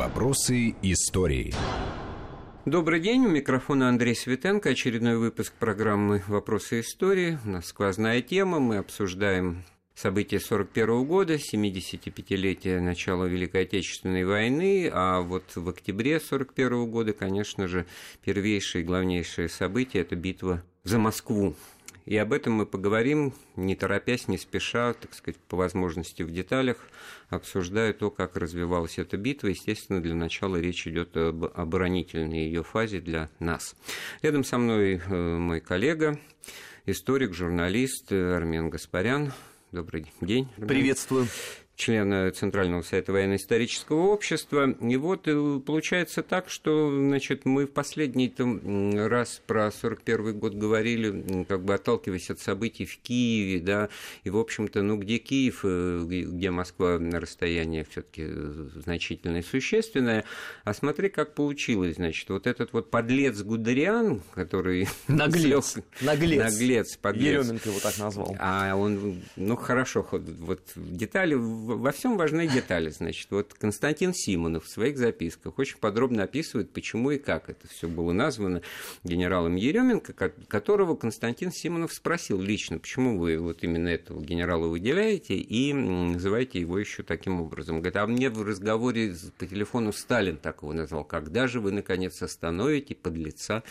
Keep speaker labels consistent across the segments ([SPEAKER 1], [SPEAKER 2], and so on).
[SPEAKER 1] Вопросы истории.
[SPEAKER 2] Добрый день, у микрофона Андрей Светенко, очередной выпуск программы «Вопросы истории». У нас сквозная тема, мы обсуждаем события 41 года, 75-летие начала Великой Отечественной войны, а вот в октябре 41 года, конечно же, первейшее и главнейшее событие – это битва за Москву. И об этом мы поговорим, не торопясь, не спеша, так сказать, по возможности в деталях, обсуждая то, как развивалась эта битва. Естественно, для начала речь идет об оборонительной ее фазе для нас. Рядом со мной э, мой коллега, историк, журналист Армен Гаспарян. Добрый день.
[SPEAKER 3] Приветствую
[SPEAKER 2] члена Центрального совета военно-исторического общества. И вот э, получается так, что значит, мы в последний раз про 41 год говорили, как бы отталкиваясь от событий в Киеве, да, и, в общем-то, ну, где Киев, э, где Москва на расстояние все таки значительное и существенное, а смотри, как получилось, значит, вот этот вот подлец Гудериан, который...
[SPEAKER 3] Наглец, наглец.
[SPEAKER 2] Наглец, подлец.
[SPEAKER 3] Еременко его так назвал.
[SPEAKER 2] А он, ну, хорошо, вот детали во всем важны детали. Значит, вот Константин Симонов в своих записках очень подробно описывает, почему и как это все было названо генералом Еременко, которого Константин Симонов спросил лично, почему вы вот именно этого генерала выделяете и называете его еще таким образом. Говорит, а мне в разговоре по телефону Сталин так его назвал. Когда же вы, наконец, остановите подлеца?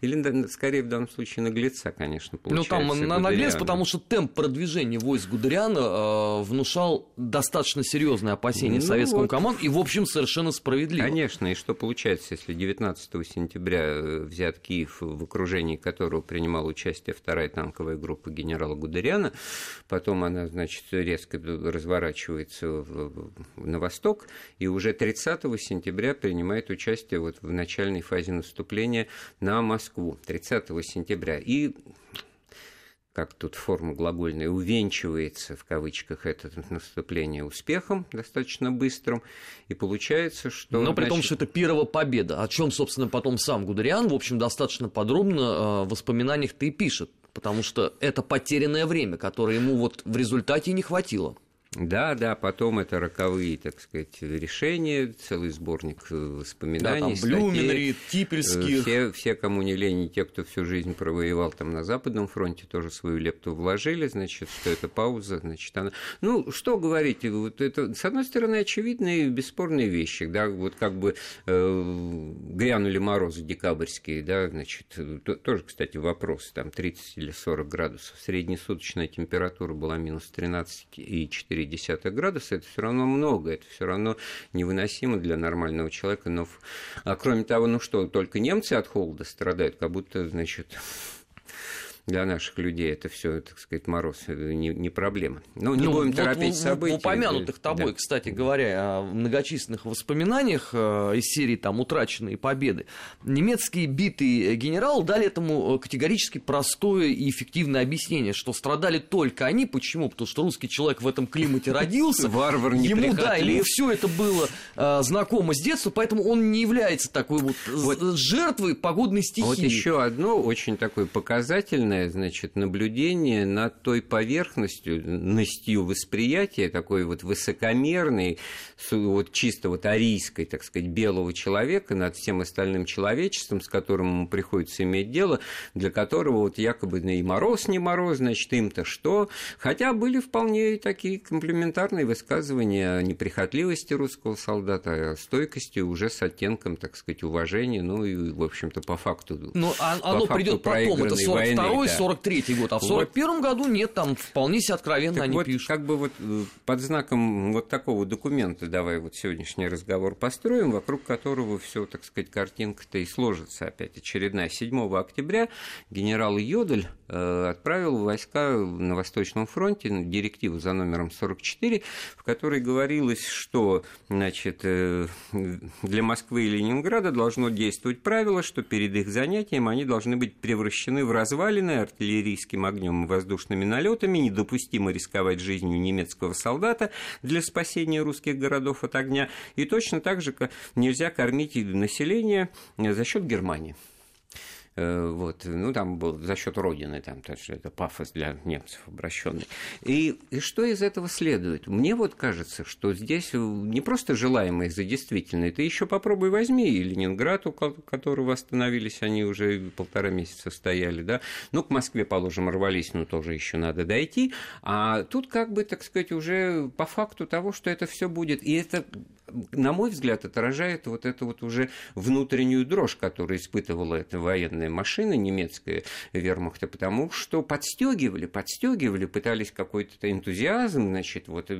[SPEAKER 2] Или, скорее, в данном случае, наглеца, конечно, получается.
[SPEAKER 3] Ну, там на наглец, потому что темп продвижения войск Гудериана э, внушал достаточно серьезные опасения ну, советскому вот. команду, и, в общем, совершенно справедливо.
[SPEAKER 2] Конечно, и что получается, если 19 сентября э, взят Киев, в окружении которого принимала участие вторая танковая группа генерала Гудериана, потом она, значит, резко разворачивается на восток, и уже 30 сентября принимает участие вот в начальной фазе наступления на Москву, 30 сентября. И как тут форма глагольная, увенчивается, в кавычках, это наступление успехом достаточно быстрым, и получается, что...
[SPEAKER 3] Но при значит... том, что это первая победа, о чем, собственно, потом сам Гудериан, в общем, достаточно подробно э, в воспоминаниях-то и пишет, потому что это потерянное время, которое ему вот в результате не хватило.
[SPEAKER 2] Да, да, потом это роковые, так сказать, решения, целый сборник э, воспоминаний.
[SPEAKER 3] Да, там Блюменрид, Типельских.
[SPEAKER 2] Все, все, кому не лень, те, кто всю жизнь провоевал там на Западном фронте, тоже свою лепту вложили, значит, что это пауза, значит, она... Ну, что говорить, вот это, с одной стороны, очевидные, бесспорные вещи, да, вот как бы э, грянули морозы декабрьские, да, значит, то, тоже, кстати, вопрос, там 30 или 40 градусов, среднесуточная температура была минус 13,4 0,4 градуса, это все равно много, это все равно невыносимо для нормального человека. Но, а кроме того, ну что, только немцы от холода страдают, как будто, значит, для наших людей это все, так сказать, мороз, не, не проблема. Но не ну, будем вот торопить в, события.
[SPEAKER 3] В упомянутых тобой, да. кстати говоря, о многочисленных воспоминаниях э, из серии там «Утраченные победы», немецкие битые генералы дали этому категорически простое и эффективное объяснение, что страдали только они. Почему? Потому что русский человек в этом климате родился.
[SPEAKER 2] Варвар
[SPEAKER 3] Ему, да, ему все это было э, знакомо с детства, поэтому он не является такой вот, вот жертвой погодной стихии.
[SPEAKER 2] Вот еще одно очень такое показательное постоянное, значит, наблюдение над той поверхностью, настью восприятия, такой вот высокомерной, вот чисто вот арийской, так сказать, белого человека над всем остальным человечеством, с которым ему приходится иметь дело, для которого вот якобы и мороз не мороз, значит, им-то что. Хотя были вполне такие комплементарные высказывания о неприхотливости русского солдата, о стойкости уже с оттенком, так сказать, уважения, ну и, в общем-то, по факту.
[SPEAKER 3] Ну, а, оно придет потом, это 42 42-43 год, а в 41 вот. году нет, там вполне себе откровенно так они
[SPEAKER 2] вот,
[SPEAKER 3] пишут.
[SPEAKER 2] как бы вот э, под знаком вот такого документа давай вот сегодняшний разговор построим, вокруг которого все, так сказать, картинка-то и сложится опять очередная. 7 октября генерал Йодель э, отправил войска на Восточном фронте, директиву за номером 44, в которой говорилось, что значит, э, для Москвы и Ленинграда должно действовать правило, что перед их занятием они должны быть превращены в развалины артиллерийским огнем и воздушными налетами, недопустимо рисковать жизнью немецкого солдата для спасения русских городов от огня, и точно так же нельзя кормить население за счет Германии. Э, вот, ну, там был за счет Родины, там, то, что это пафос для немцев обращенный. И, и что из этого следует? Мне вот кажется, что здесь не просто желаемое за действительное, ты еще попробуй возьми и Ленинград, у которого остановились они уже полтора месяца стояли, да, ну, к Москве, положим, рвались, но тоже еще надо дойти, а тут как бы, так сказать, уже по факту того, что это все будет, и это на мой взгляд, отражает вот эту вот уже внутреннюю дрожь, которую испытывала эта военная машина немецкая вермахта, потому что подстегивали, подстегивали, пытались какой-то энтузиазм, значит, вот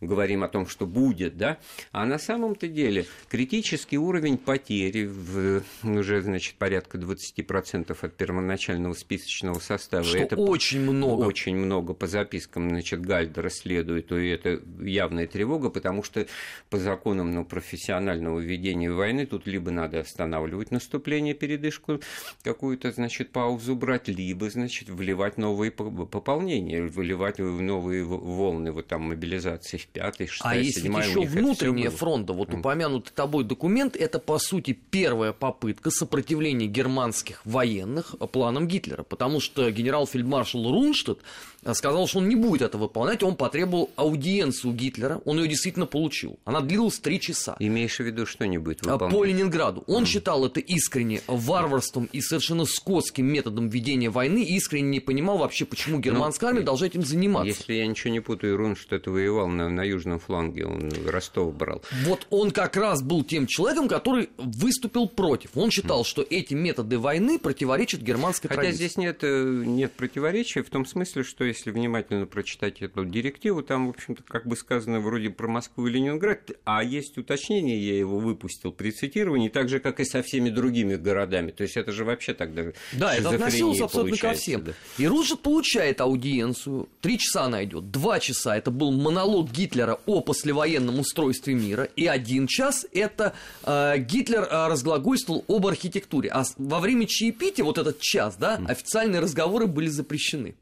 [SPEAKER 2] говорим о том, что будет, да, а на самом-то деле критический уровень потери в уже, значит, порядка 20% от первоначального списочного состава.
[SPEAKER 3] Что это очень много.
[SPEAKER 2] Очень много по запискам, значит, Гальдера следует, и это явная тревога, потому что по закону ну, профессионального ведения войны. Тут либо надо останавливать наступление, передышку, какую-то, значит, паузу брать, либо, значит, вливать новые пополнения, выливать новые волны. Вот там мобилизации в пятый, шестой,
[SPEAKER 3] А если еще внутренняя фронта, вот упомянутый тобой документ, это, по сути, первая попытка сопротивления германских военных планам Гитлера, потому что генерал-фельдмаршал Рунштадт сказал, что он не будет это выполнять, он потребовал аудиенцию Гитлера, он ее действительно получил. Она длилась три часа.
[SPEAKER 2] Имеешь в виду, что не будет
[SPEAKER 3] а, выполнять? По Ленинграду. Он mm. считал это искренне варварством и совершенно скотским методом ведения войны, и искренне не понимал вообще, почему ну, германская армия должна этим заниматься.
[SPEAKER 2] Если я ничего не путаю, Рун что-то воевал на, на южном фланге, он Ростов брал.
[SPEAKER 3] Вот он как раз был тем человеком, который выступил против. Он считал, mm. что эти методы войны противоречат германской
[SPEAKER 2] Хотя
[SPEAKER 3] традиции.
[SPEAKER 2] здесь нет, э, нет противоречия в том смысле, что если внимательно прочитать эту директиву, там, в общем-то, как бы сказано вроде про Москву и Ленинград, а есть уточнение, я его выпустил при цитировании, так же, как и со всеми другими городами. То есть это же вообще тогда
[SPEAKER 3] Да, это относилось абсолютно ко всем. Да. И Руджет получает аудиенцию, три часа она идет, два часа это был монолог Гитлера о послевоенном устройстве мира, и один час это э, Гитлер э, разглагольствовал об архитектуре. А во время чаепития, вот этот час, да, официальные разговоры были запрещены.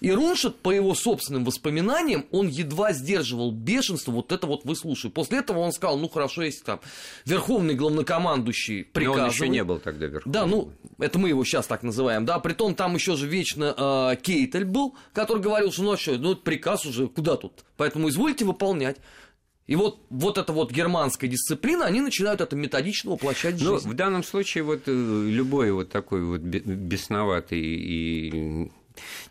[SPEAKER 3] И Руншет, по его собственным воспоминаниям, он едва сдерживал бешенство, вот это вот выслушивая. После этого он сказал, ну хорошо, если там верховный главнокомандующий приказывает. Но он
[SPEAKER 2] еще не был тогда верховным.
[SPEAKER 3] Да, ну, это мы его сейчас так называем, да, притом там еще же вечно э, Кейтель был, который говорил, что ну а что, ну приказ уже, куда тут? Поэтому извольте выполнять. И вот, вот эта вот германская дисциплина, они начинают это методично воплощать в жизнь.
[SPEAKER 2] Ну, в данном случае вот э, любой вот такой вот бесноватый и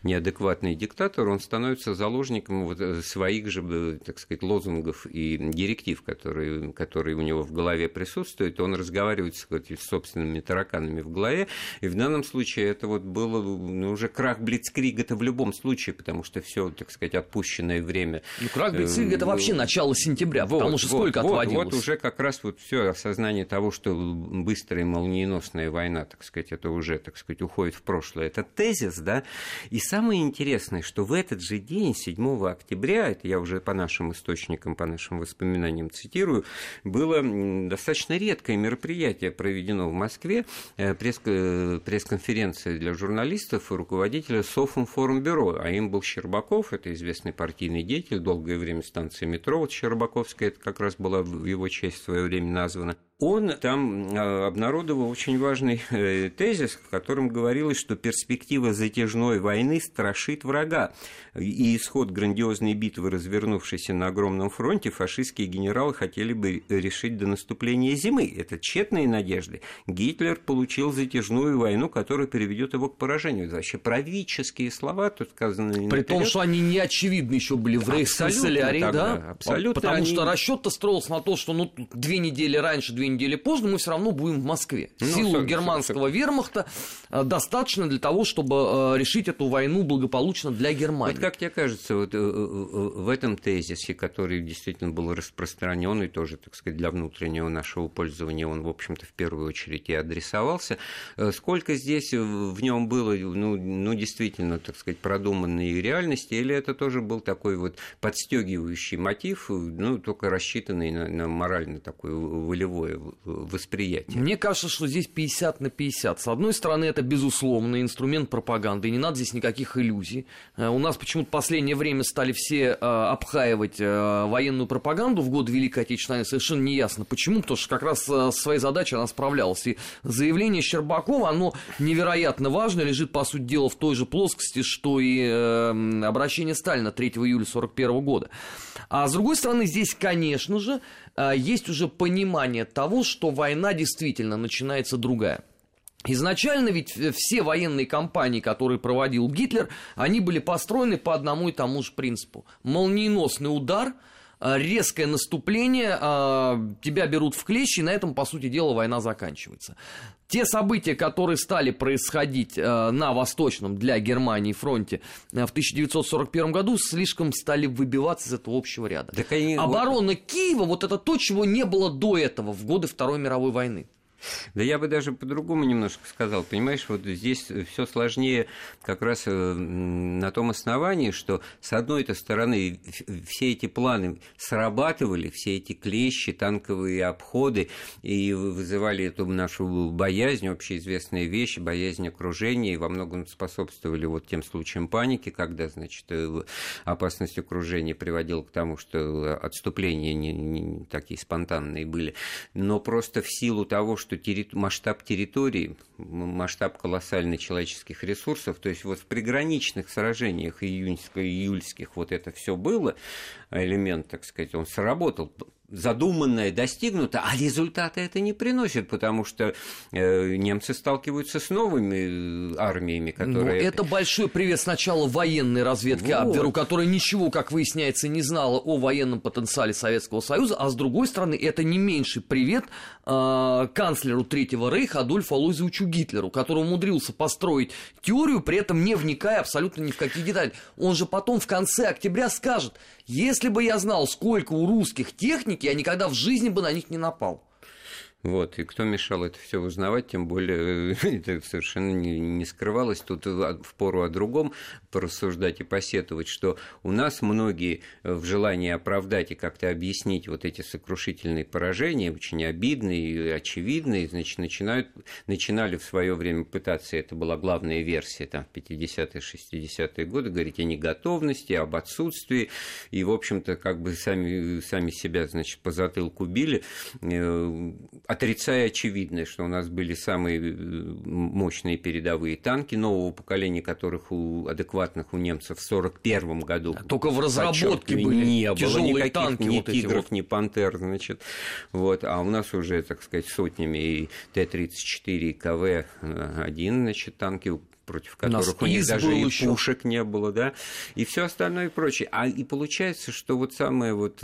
[SPEAKER 2] неадекватный диктатор, он становится заложником вот э, своих же, э, так сказать, лозунгов и директив, которые, которые у него в голове присутствуют. Он разговаривает с, вот, с собственными тараканами в голове. И в данном случае это вот было ну, уже крах Блицкрига-то в любом случае, потому что все, так сказать, отпущенное время.
[SPEAKER 3] Ну, крах Блицкрига это вообще начало сентября, вот, потому что вот, сколько
[SPEAKER 2] вот,
[SPEAKER 3] отводилось.
[SPEAKER 2] Вот уже как раз вот все осознание того, что быстрая молниеносная война, так сказать, это уже, так сказать, уходит в прошлое. Это тезис, да, и самое интересное, что в этот же день, 7 октября, это я уже по нашим источникам, по нашим воспоминаниям цитирую, было достаточно редкое мероприятие проведено в Москве, э, э, пресс-конференция для журналистов и руководителя Софинформбюро, а им был Щербаков, это известный партийный деятель, долгое время станция метро, вот Щербаковская, это как раз была в его честь в свое время названа он там а, обнародовал очень важный э, тезис, в котором говорилось, что перспектива затяжной войны страшит врага. И исход грандиозной битвы, развернувшейся на огромном фронте, фашистские генералы хотели бы решить до наступления зимы. Это тщетные надежды. Гитлер получил затяжную войну, которая приведет его к поражению. Это вообще правительские слова тут сказаны.
[SPEAKER 3] При том, что они не очевидны еще были в рейхсканцелярии, да?
[SPEAKER 2] Абсолютно.
[SPEAKER 3] Потому они... что расчет-то строился на то, что ну, две недели раньше, две недели поздно, мы все равно будем в Москве. Ну, Силу все, германского все, вермахта э, достаточно для того, чтобы э, решить эту войну благополучно для Германии.
[SPEAKER 2] Вот как тебе кажется, вот э, в этом тезисе, который действительно был распространен и тоже, так сказать, для внутреннего нашего пользования, он, в общем-то, в первую очередь и адресовался, сколько здесь в нем было, ну, ну действительно, так сказать, продуманной реальности, или это тоже был такой вот подстегивающий мотив, ну, только рассчитанный на, на морально такое волевое восприятие.
[SPEAKER 3] Мне кажется, что здесь 50 на 50. С одной стороны, это, безусловно, инструмент пропаганды, и не надо здесь никаких иллюзий. Э, у нас почему-то в последнее время стали все э, обхаивать э, военную пропаганду в год Великой Отечественной совершенно неясно почему, потому что как раз с своей задачей она справлялась. И заявление Щербакова, оно невероятно важно, лежит, по сути дела, в той же плоскости, что и обращение Сталина 3 июля 1941 года. А с другой стороны, здесь, конечно же, есть уже понимание того, что война действительно начинается другая. Изначально ведь все военные кампании, которые проводил Гитлер, они были построены по одному и тому же принципу. Молниеносный удар, э, резкое наступление, э, тебя берут в клещи, и на этом, по сути дела, война заканчивается. Те события, которые стали происходить э, на восточном для Германии фронте в 1941 году, слишком стали выбиваться из этого общего ряда. Так они... Оборона Киева, вот это то, чего не было до этого, в годы Второй мировой войны.
[SPEAKER 2] Да я бы даже по-другому немножко сказал. Понимаешь, вот здесь все сложнее как раз э, на том основании, что с одной -то стороны все эти планы срабатывали, все эти клещи, танковые обходы, и вызывали эту нашу боязнь, общеизвестные вещи, боязнь окружения, и во многом способствовали вот тем случаям паники, когда, значит, э, опасность окружения приводила к тому, что отступления не, не такие спонтанные были. Но просто в силу того, что что терри... масштаб территории, масштаб колоссальный человеческих ресурсов, то есть вот в приграничных сражениях июньско-июльских вот это все было, элемент, так сказать, он сработал задуманное достигнуто, а результаты это не приносит, потому что э, немцы сталкиваются с новыми э, армиями, ну, которые...
[SPEAKER 3] Но это большой привет сначала военной разведки вот. Абверу, которая ничего, как выясняется, не знала о военном потенциале Советского Союза, а с другой стороны, это не меньший привет э, канцлеру Третьего Рейха Адольфу Алойзовичу Гитлеру, который умудрился построить теорию, при этом не вникая абсолютно ни в какие детали. Он же потом в конце октября скажет, если бы я знал, сколько у русских техники, я никогда в жизни бы на них не напал.
[SPEAKER 2] Вот, и кто мешал это все узнавать, тем более это совершенно не, не скрывалось. Тут в пору о другом порассуждать и посетовать, что у нас многие в желании оправдать и как-то объяснить вот эти сокрушительные поражения, очень обидные и очевидные, значит, начинают, начинали в свое время пытаться, это была главная версия там, в 50-е, 60-е годы, говорить о неготовности, об отсутствии, и, в общем-то, как бы сами, сами себя, значит, по затылку били, э, отрицая очевидное, что у нас были самые э, мощные передовые танки нового поколения, которых у адекватных у немцев в 1941 году.
[SPEAKER 3] Только в разработке были
[SPEAKER 2] не было никаких танки, ни вот тигров, вот. ни пантер, значит. Вот, а у нас уже, так сказать, сотнями и Т-34, и КВ-1, значит, танки против которых у них даже и еще. пушек не было, да, и все остальное и прочее. А и получается, что вот самое вот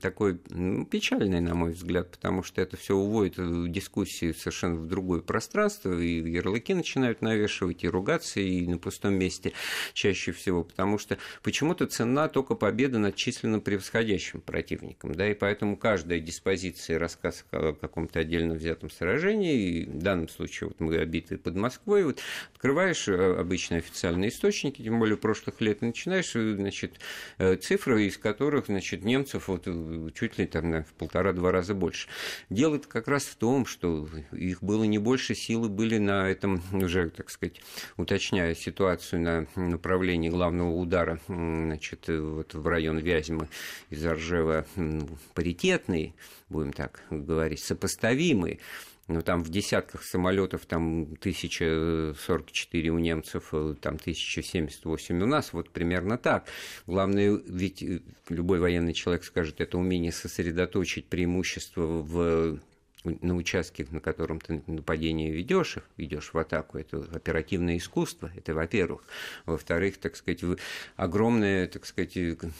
[SPEAKER 2] такое ну, печальное, на мой взгляд, потому что это все уводит дискуссии совершенно в другое пространство, и ярлыки начинают навешивать, и ругаться, и на пустом месте чаще всего, потому что почему-то цена только победа над численно превосходящим противником, да, и поэтому каждая диспозиция, рассказ о каком-то отдельно взятом сражении, и в данном случае вот мы обиты под Москвой, вот открываешь читаешь э, обычные официальные источники, тем более прошлых лет, начинаешь, э, значит, э, цифры, из которых, значит, немцев вот чуть ли там на полтора-два раза больше. Дело как раз в том, что их было не больше, силы были на этом, уже, так сказать, уточняя ситуацию на направлении главного удара, значит, вот в район Вязьмы из Ржева паритетный, будем так говорить, сопоставимый ну, там в десятках самолетов, там 1044 у немцев, э, там 1078 у нас, вот примерно так. Главное, ведь э, любой военный человек скажет, это умение сосредоточить преимущество в на участке, на котором ты нападение ведешь, ведешь в атаку, это оперативное искусство, это во-первых. Во-вторых, так сказать, огромная, так сказать,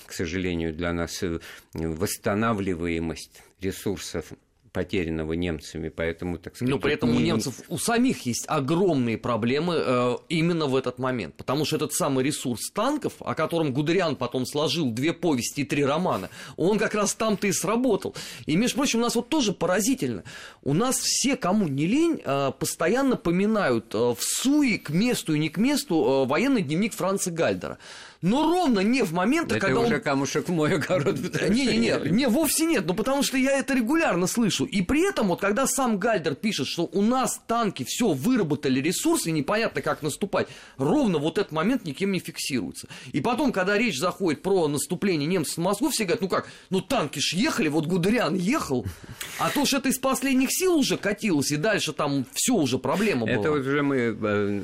[SPEAKER 2] к сожалению, для нас э, восстанавливаемость ресурсов потерянного немцами, поэтому, так сказать...
[SPEAKER 3] Но при этом не... у немцев у самих есть огромные проблемы э, именно в этот момент, потому что этот самый ресурс танков, о котором Гудериан потом сложил две повести и три романа, он как раз там-то и сработал. И, между прочим, у нас вот тоже поразительно, у нас все, кому не лень, э, постоянно поминают э, в суе к месту и не к месту э, военный дневник Франца Гальдера. Но ровно не в момент,
[SPEAKER 2] это
[SPEAKER 3] когда
[SPEAKER 2] уже
[SPEAKER 3] он...
[SPEAKER 2] камушек в мой огород.
[SPEAKER 3] Не-не-не, не, вовсе нет, но потому что я это регулярно слышу. И при этом, вот когда сам Гальдер пишет, что у нас танки все выработали ресурсы, непонятно как наступать, ровно вот этот момент никем не фиксируется. И потом, когда речь заходит про наступление немцев на Москву, все говорят, ну как, ну танки ж ехали, вот Гудериан ехал, а то ж это из последних сил уже катилось, и дальше там все уже проблема была.
[SPEAKER 2] Это уже мы, э,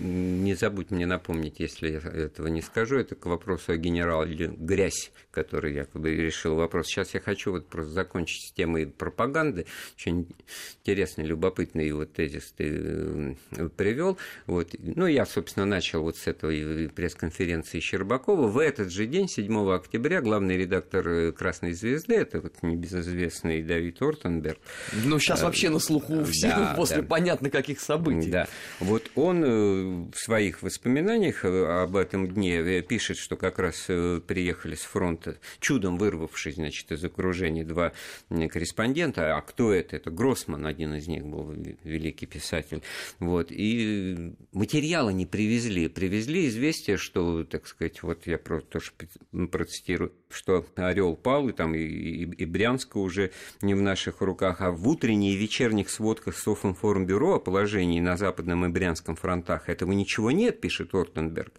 [SPEAKER 2] не забудь мне напомнить, если я этого не скажу, это к вопросу о генерале Грязь, который якобы решил вопрос. Сейчас я хочу вот просто закончить с темой пропаганды. Очень интересный, любопытный вот тезис ты э, привел. Вот. Ну, я, собственно, начал вот с этой пресс-конференции Щербакова. В этот же день, 7 октября, главный редактор э, «Красной звезды», это вот небезызвестный Давид Ортенберг.
[SPEAKER 3] Ну, сейчас вообще на слуху всех да, после да. понятно каких событий.
[SPEAKER 2] Да. Вот он в своих воспоминаниях об этом дне пишет, что как раз приехали с фронта, чудом вырвавшись, значит, из окружения два корреспондента. А кто это? Это Гроссман, один из них был великий писатель. Вот. И материала не привезли. Привезли известие, что, так сказать, вот я тоже процитирую, что Орел пал, и там и, и, и Брянска уже не в наших руках, а в утренних и вечерних сводках Софинформбюро о положении на Западном и Брянском фронтах этого ничего нет, пишет Ортенберг.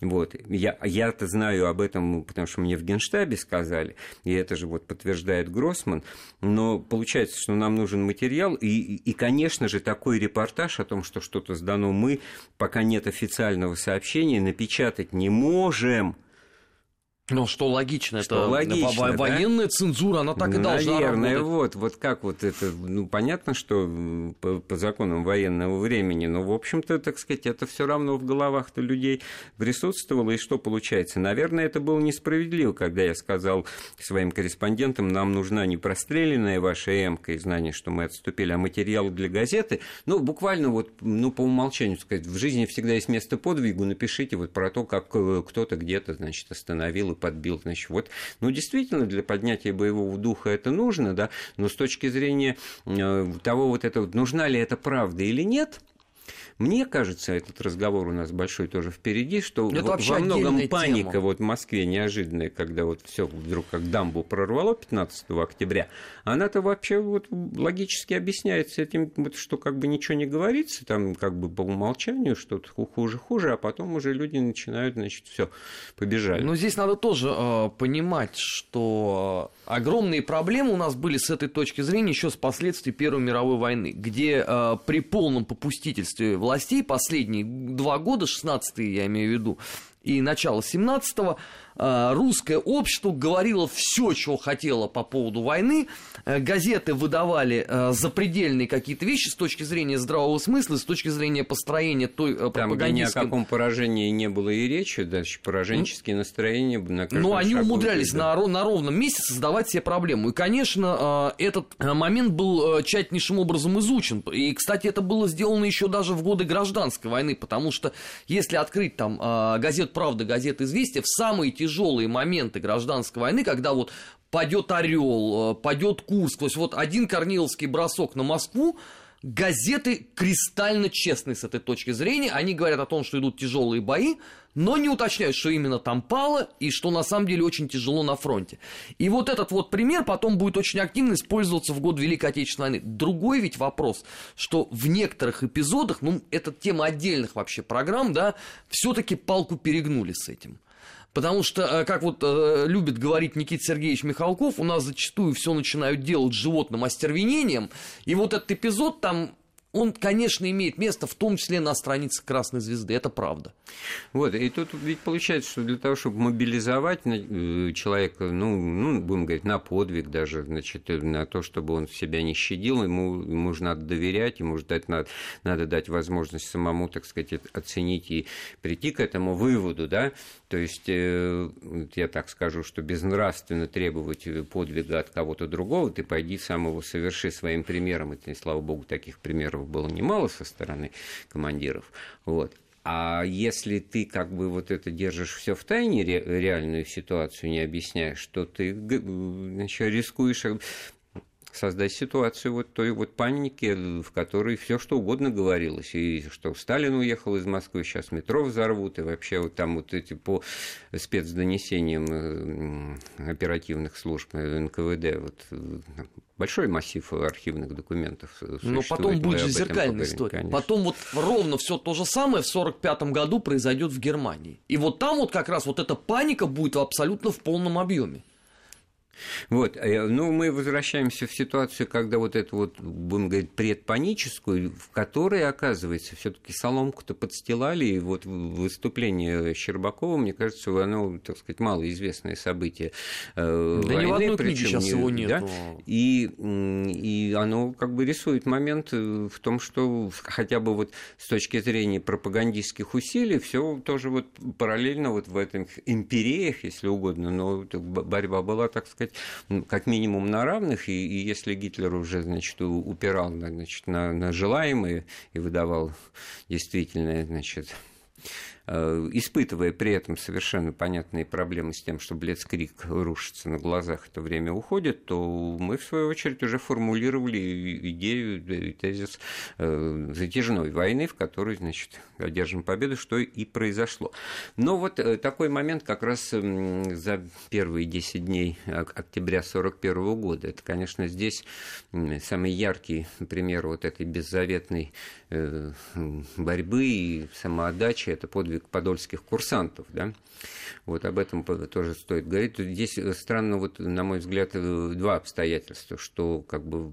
[SPEAKER 2] Вот. Я, я-то знаю об этом, потому что мне в Генштабе сказали, и это же вот подтверждает Гроссман, но получается, что нам нужен материал, и, и конечно же, такой репортаж о том, что что-то сдано мы, пока нет официального сообщения, напечатать не можем –
[SPEAKER 3] ну, что логично,
[SPEAKER 2] что
[SPEAKER 3] это
[SPEAKER 2] логично,
[SPEAKER 3] во- военная цензура, она так и должна
[SPEAKER 2] Наверное, вот, вот как вот это, ну, понятно, что по, по законам военного времени, но, в общем-то, так сказать, это все равно в головах-то людей присутствовало, и что получается? Наверное, это было несправедливо, когда я сказал своим корреспондентам, нам нужна не простреленная ваша эмка и знание, что мы отступили, а материал для газеты, ну, буквально вот, ну, по умолчанию сказать, в жизни всегда есть место подвигу, напишите вот про то, как э, кто-то где-то, значит, остановил и подбил. Значит, вот, ну, действительно, для поднятия боевого духа это нужно, да, но с точки зрения э, того вот этого, нужна ли это правда или нет – мне кажется, этот разговор у нас большой тоже впереди, что
[SPEAKER 3] Это
[SPEAKER 2] во, во многом паника
[SPEAKER 3] тема.
[SPEAKER 2] вот в Москве неожиданная, когда вот все вдруг как дамбу прорвало 15 октября, она-то вообще вот логически объясняется этим, вот, что как бы ничего не говорится, там как бы по умолчанию что-то хуже-хуже, а потом уже люди начинают, значит, все, побежали.
[SPEAKER 3] Но здесь надо тоже э, понимать, что огромные проблемы у нас были с этой точки зрения еще с последствий Первой мировой войны, где э, при полном попустительстве властей последние два года, 16-е я имею в виду, и начало 17-го, Э, русское общество говорило все, что хотело по поводу войны. Э, газеты выдавали э, запредельные какие-то вещи с точки зрения здравого смысла, с точки зрения построения той
[SPEAKER 2] Там, где ни о каком поражении не было и речи, даже пораженческие настроения на
[SPEAKER 3] Ну, они умудрялись на, на ровном месте создавать себе проблему. И, конечно, этот момент был тщательнейшим образом изучен. И, кстати, это было сделано еще даже в годы гражданской войны, потому что если открыть там газет «Правда», газет «Известия», в самые тяжелые моменты гражданской войны, когда вот падет Орел, э, падет Курск, то есть вот один Корниловский бросок на Москву, газеты кристально честны с этой точки зрения, они говорят о том, что идут тяжелые бои, но не уточняют, что именно там пало и что на самом деле очень тяжело на фронте. И вот этот вот пример потом будет очень активно использоваться в год Великой Отечественной войны. Другой ведь вопрос, что в некоторых эпизодах, ну, это тема отдельных вообще программ, да, все-таки палку перегнули с этим. Потому что, э, как вот э, любит говорить Никита Сергеевич Михалков, у нас зачастую все начинают делать животным остервенением. И вот этот эпизод там он, конечно, имеет место, в том числе на странице Красной Звезды, это правда.
[SPEAKER 2] Вот, и тут ведь получается, что для того, чтобы мобилизовать э, человека, ну, ну будем говорить, на подвиг даже, значит, э, на то, чтобы он себя не щадил, ему, ему же надо доверять, ему же дать, надо, надо дать возможность самому, так сказать, оценить и прийти к этому выводу, да, то есть, э, я так скажу, что безнравственно требовать подвига от кого-то другого, ты пойди сам его соверши своим примером, и, слава богу, таких примеров примеров было немало со стороны командиров. Вот. А если ты как бы вот это держишь все в тайне, ре, реальную ситуацию не объясняешь, то ты значит, рискуешь создать ситуацию вот той вот паники, в которой все что угодно говорилось, и что Сталин уехал из Москвы, сейчас метро взорвут, и вообще вот там вот эти по спецдонесениям э, оперативных служб э, НКВД, вот э, большой массив архивных документов.
[SPEAKER 3] Но потом будет же зеркальная история. Конечно. Потом вот ровно все то же самое в 1945 году произойдет в Германии. И вот там вот как раз вот эта паника будет абсолютно в полном объеме.
[SPEAKER 2] Вот, э, ну, мы возвращаемся в ситуацию, когда вот эту вот, будем говорить, предпаническую, в которой, оказывается, все таки соломку-то подстилали, и вот выступление Щербакова, мне кажется, оно, так сказать, малоизвестное событие
[SPEAKER 3] э, Да войны, ни в одной книге сейчас его нет. Да?
[SPEAKER 2] И, и оно как бы рисует момент э, в том, что хотя бы вот с точки зрения пропагандистских усилий, все тоже вот параллельно вот в этих империях, если угодно, но борьба была, так сказать, сказать, как минимум на равных, и, и если Гитлер уже, значит, упирал значит, на, на желаемое и выдавал действительно, значит, испытывая при этом совершенно понятные проблемы с тем, что Блецкрик рушится на глазах, это время уходит, то мы, в свою очередь, уже формулировали идею тезис э, затяжной войны, в которой, значит, одержим победу, что и произошло. Но вот э, такой момент как раз за первые 10 дней октября 1941 года, это, конечно, здесь самый яркий пример вот этой беззаветной борьбы и самоотдачи, это подвиг подвиг подольских курсантов, да, вот об этом тоже стоит говорить. Здесь странно, вот, на мой взгляд, э, два обстоятельства, что как бы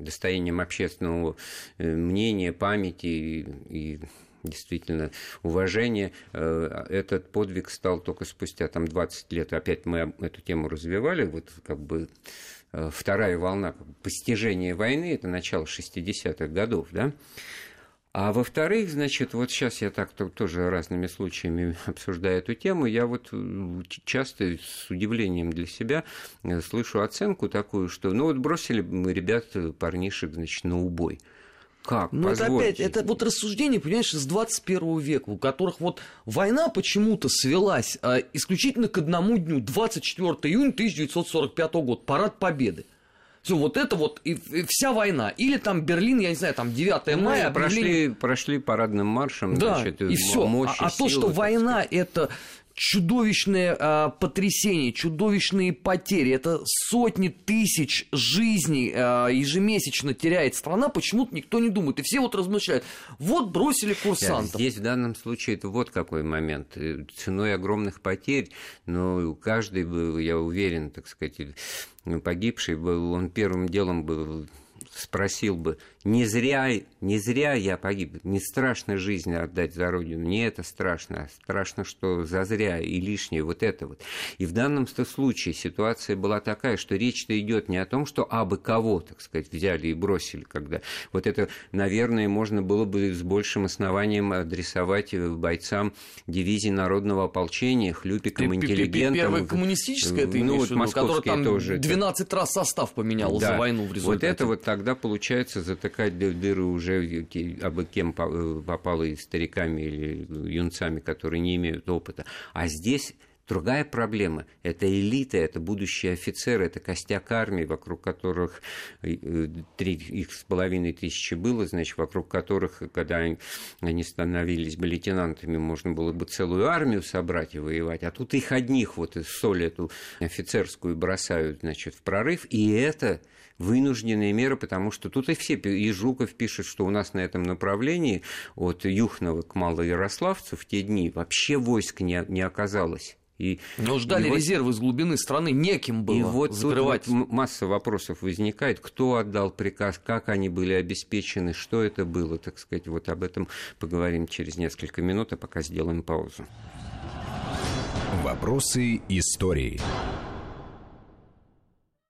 [SPEAKER 2] достоянием общественного э, мнения, памяти и, и действительно уважения. Э, этот подвиг стал только спустя там, 20 лет. Опять мы эту тему развивали, вот как бы вторая волна постижения войны, это начало 60-х годов, да, а во-вторых, значит, вот сейчас я так тоже разными случаями обсуждаю эту тему, я вот э, часто с удивлением для себя э, слышу оценку такую, что ну вот бросили мы ребят, э, парнишек, значит, на убой. Как?
[SPEAKER 3] Ну, это опять, это вот рассуждение, понимаешь, из 21 века, у которых вот война почему-то свелась а, исключительно к одному дню, 24 июня 1945 года, парад Победы. Все, вот это вот и, и вся война. Или там Берлин, я не знаю, там 9 ну, мая.
[SPEAKER 2] Прошли, прошли парадным маршем.
[SPEAKER 3] Да, значит, и все. А, а то, что война это чудовищное а, потрясение, чудовищные потери. Это сотни тысяч жизней а, ежемесячно теряет страна, почему-то никто не думает. И все вот размышляют. Вот бросили курсантов.
[SPEAKER 2] Да, здесь в данном случае это вот какой момент. Э, ценой огромных потерь, но каждый был, я уверен, так сказать, погибший был, он первым делом был спросил бы, не зря, не зря я погиб, не страшно жизнь отдать за родину, не это страшно, а страшно, что зазря и лишнее вот это вот. И в данном случае ситуация была такая, что речь-то идет не о том, что абы кого, так сказать, взяли и бросили, когда вот это, наверное, можно было бы с большим основанием адресовать бойцам дивизии народного ополчения, хлюпикам, интеллигентам.
[SPEAKER 3] Первая коммунистическая, ты ну, вот виду, которая там тоже 12 раз состав поменял да. за войну в результате.
[SPEAKER 2] Вот это вот тогда получается затыкать дыры уже абы кем э, попало и стариками или юнцами, которые не имеют опыта. А здесь Другая проблема – это элита, это будущие офицеры, это костяк армии, вокруг которых э, три их с половиной тысячи было, значит, вокруг которых, когда они становились бы лейтенантами, можно было бы целую армию собрать и воевать, а тут их одних вот соль эту офицерскую бросают, значит, в прорыв, и это вынужденные меры, потому что тут и все, и Жуков пишет, что у нас на этом направлении от Юхнова к Малоярославцу в те дни вообще войск не, не оказалось.
[SPEAKER 3] И, Но ждали и резервы вот, из глубины страны, неким было и вот закрывать. Тут
[SPEAKER 2] вот масса вопросов возникает, кто отдал приказ, как они были обеспечены, что это было, так сказать. Вот об этом поговорим через несколько минут, а пока сделаем паузу.
[SPEAKER 1] Вопросы истории.